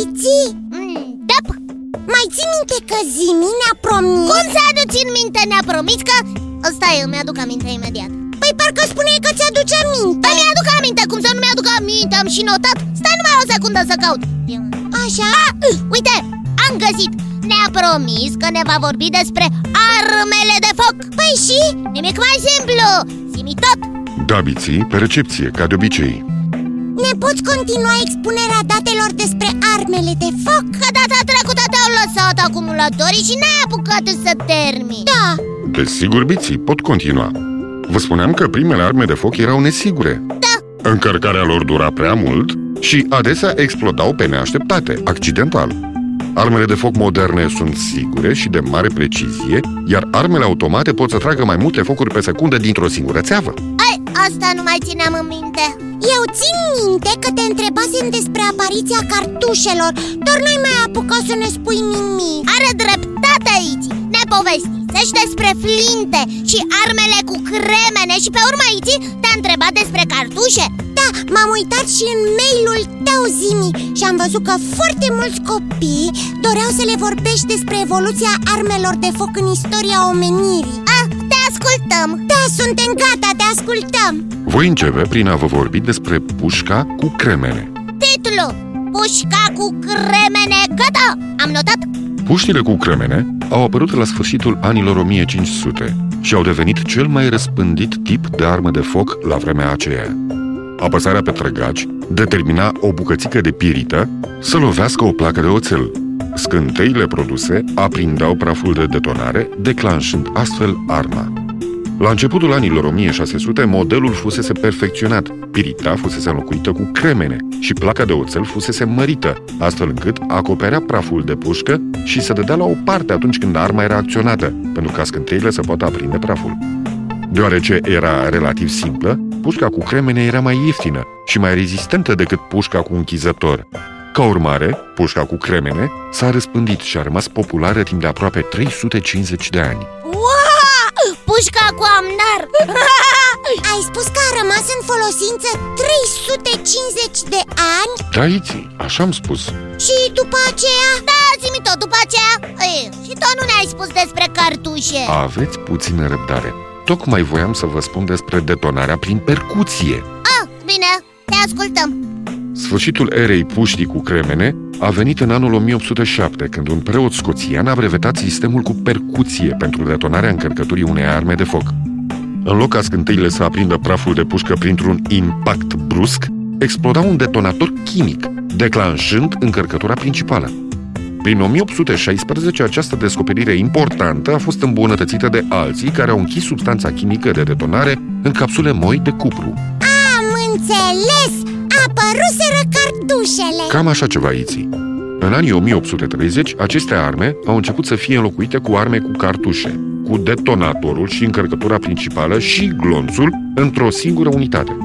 Iți? mm, Da, Mai ții minte că Zimi ne-a promis? cum să aduci în minte ne-a promis că... Stai, îmi aduc aminte imediat. Păi parcă spuneai că ți-aduce aminte. Păi mi-aduc aminte, cum să nu mi-aduc aminte, am și notat. Stai numai o secundă să caut. Așa? A, uite, am găsit. Ne-a promis că ne va vorbi despre armele de foc. Păi și? Nimic mai simplu, zi tot. Da, biții, pe recepție, ca de obicei Ne poți continua expunerea datelor despre armele de foc? Că data trecută te-au lăsat acumulatorii și n-ai apucat să termini Da. Desigur, biții, pot continua. Vă spuneam că primele arme de foc erau nesigure. Da. Încărcarea lor dura prea mult și adesea explodau pe neașteptate, accidental. Armele de foc moderne sunt sigure și de mare precizie, iar armele automate pot să tragă mai multe focuri pe secundă dintr-o singură țeavă. Ai, asta nu mai țineam în minte. Eu țin minte că te întrebasem despre apariția cartușelor Doar n-ai mai apucat să ne spui nimic. Are dreptate aici. Ne povestisești despre flinte și armele cu cremene Și pe urmă aici te-a întrebat despre cartușe. Da, m-am uitat și în mailul tău, Zimi Și am văzut că foarte mulți copii doreau să le vorbești despre evoluția armelor de foc în istoria omenirii. Ah, te ascultăm Da, suntem gata, te ascultăm Voi începe prin a vă vorbi despre pușca cu cremene Titlu Pușca cu cremene Gata, am notat Puștile cu cremene au apărut la sfârșitul anilor 1500 și au devenit cel mai răspândit tip de armă de foc la vremea aceea. Apăsarea pe trăgaci determina o bucățică de pirită să lovească o placă de oțel. Scânteile produse aprindeau praful de detonare, declanșând astfel arma. La începutul anilor 1600, modelul fusese perfecționat, pirita fusese înlocuită cu cremene și placa de oțel fusese mărită, astfel încât acoperea praful de pușcă și se dădea la o parte atunci când arma era acționată, pentru ca scânteile să poată aprinde praful. Deoarece era relativ simplă, pușca cu cremene era mai ieftină și mai rezistentă decât pușca cu închizător. Ca urmare, pușca cu cremene s-a răspândit și a rămas populară timp de aproape 350 de ani. Wow! Pușca cu amnar Ai spus că a rămas în folosință 350 de ani Da, Iții, așa am spus. și după aceea Da, zi tot după aceea Ei, Și tot nu ne-ai spus despre cartușe Aveți puțină răbdare. Tocmai voiam să vă spun despre detonarea prin percuție. Ah, bine, te ascultăm Sfârșitul erei puștii cu cremene a venit în anul 1807, când un preot scoțian a brevetat sistemul cu percuție pentru detonarea încărcăturii unei arme de foc. În loc ca scânteile să aprindă praful de pușcă printr-un impact brusc, exploda un detonator chimic, declanșând încărcătura principală. Prin 1816, această descoperire importantă a fost îmbunătățită de alții care au închis substanța chimică de detonare în capsule moi de cupru. Am înțeles! Apăruseră cartușele Cam așa ceva, Iții. În anii 1830, aceste arme au început să fie înlocuite cu arme cu cartușe, cu detonatorul și încărcătura principală și glonțul într-o singură unitate.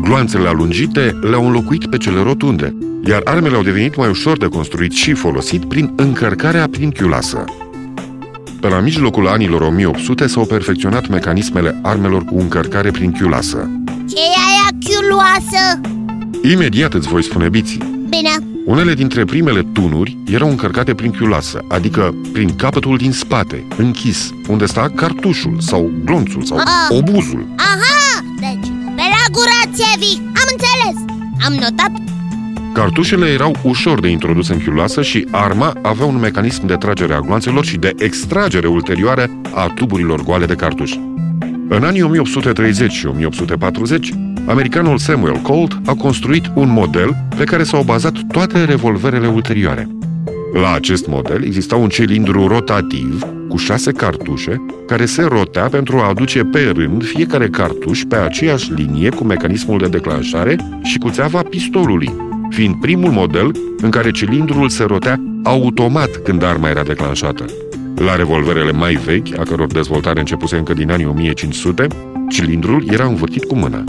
Gloanțele alungite le-au înlocuit pe cele rotunde, iar armele au devenit mai ușor de construit și folosit prin încărcarea prin chiulasă. Pe la mijlocul anilor 1800 s-au perfecționat mecanismele armelor cu încărcare prin chiulasă. Ce e aia chiuloasă? Imediat îți voi spune biții. Bine, Unele dintre primele tunuri erau încărcate prin chiulasă, adică prin capătul din spate, închis, unde sta cartușul sau glonțul sau Ah. obuzul. aha, deci nu pe la gura țevii Am înțeles, am notat Cartușele erau ușor de introdus în chiulasă și arma avea un mecanism de tragere a gloanțelor și de extragere ulterioară a tuburilor goale de cartuș. În anii 1830 și 1840, americanul Samuel Colt a construit un model pe care s-au bazat toate revolverele ulterioare. La acest model exista un cilindru rotativ cu șase cartușe care se rotea pentru a aduce pe rând fiecare cartuș pe aceeași linie cu mecanismul de declanșare și cu țeava pistolului, fiind primul model în care cilindrul se rotea automat când arma era declanșată. La revolverele mai vechi, a căror dezvoltare începuse încă din anii 1500, cilindrul era învârtit cu mâna.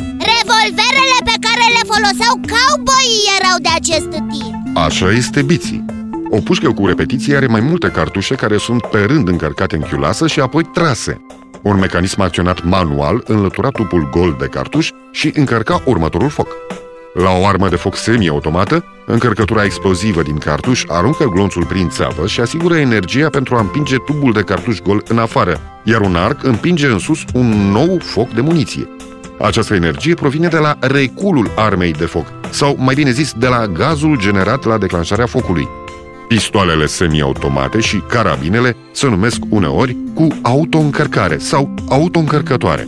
Revolverele pe care le foloseau cowboyii erau de acest tip Așa este biții. O pușcă cu repetiție are mai multe cartușe care sunt pe rând încărcate în chiulasă și apoi trase. Un mecanism acționat manual înlătura tubul gol de cartuș și încărca următorul foc. La o armă de foc semi-automată, încărcătura explozivă din cartuș aruncă glonțul prin țeavă și asigură energia pentru a împinge tubul de cartuș gol în afară, iar un arc împinge în sus un nou foc de muniție. Această energie provine de la reculul armei de foc, sau mai bine zis, de la gazul generat la declanșarea focului. Pistoalele semi-automate și carabinele se numesc uneori cu autoîncărcare sau autoîncărcătoare.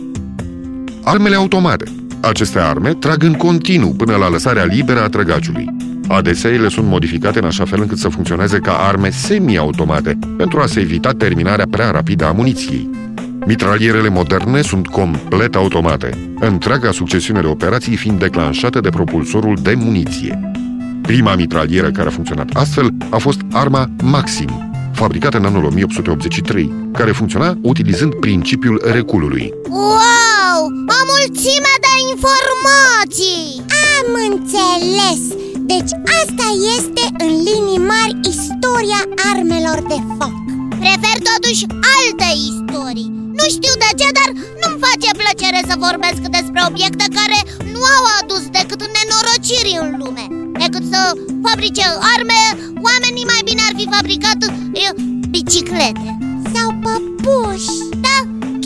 Armele automate. Aceste arme trag în continuu până la lăsarea liberă a trăgaciului. Adesea ele sunt modificate în așa fel încât să funcționeze ca arme semi-automate pentru a se evita terminarea prea rapidă a muniției. Mitralierele moderne sunt complet automate, întreaga succesiune de operații fiind declanșată de propulsorul de muniție. Prima mitralieră care a funcționat astfel a fost arma Maxim, fabricată în anul 1883, care funcționa utilizând principiul reculului. Wow! O mulțime de informații! Am înțeles! Deci asta este în linii mari istoria armelor de foc Prefer totuși alte istorii. Nu știu de ce, dar nu-mi face plăcere să vorbesc despre obiecte care nu au adus decât nenorociri în lume. Decât să fabrice arme, oamenii mai bine ar fi fabricat e, biciclete. Sau păpuși. Da,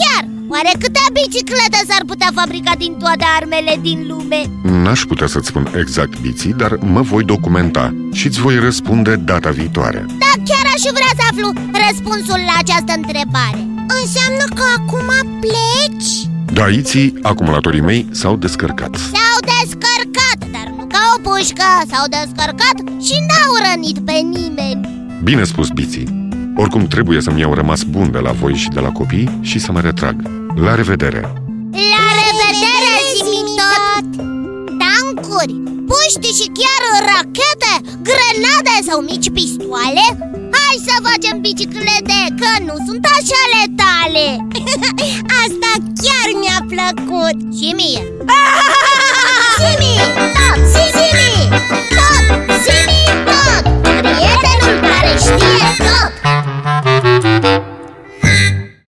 chiar! Oare câte biciclete s-ar putea fabrica din toate armele din lume? N-aș putea să-ți spun exact, Biții, dar mă voi documenta și îți voi răspunde data viitoare. Da, chiar aș vrea să aflu răspunsul la această întrebare. Înseamnă că acum pleci? Da, Iții, acumulatorii mei s-au descărcat. S-au descărcat, dar nu ca o pușcă. S-au descărcat și n-au rănit pe nimeni. Bine spus, Biții. Oricum trebuie să-mi iau rămas bun de la voi și de la copii și să mă retrag la revedere! La revedere, Zimitot! Tancuri, puști și chiar rachete, grenade sau mici pistoale? Hai să facem biciclete, că nu sunt așa letale! Asta chiar mi-a plăcut! Și mie! Simi! Tot! Simi! Tot! Simi! Tot! Prietenul care știe tot!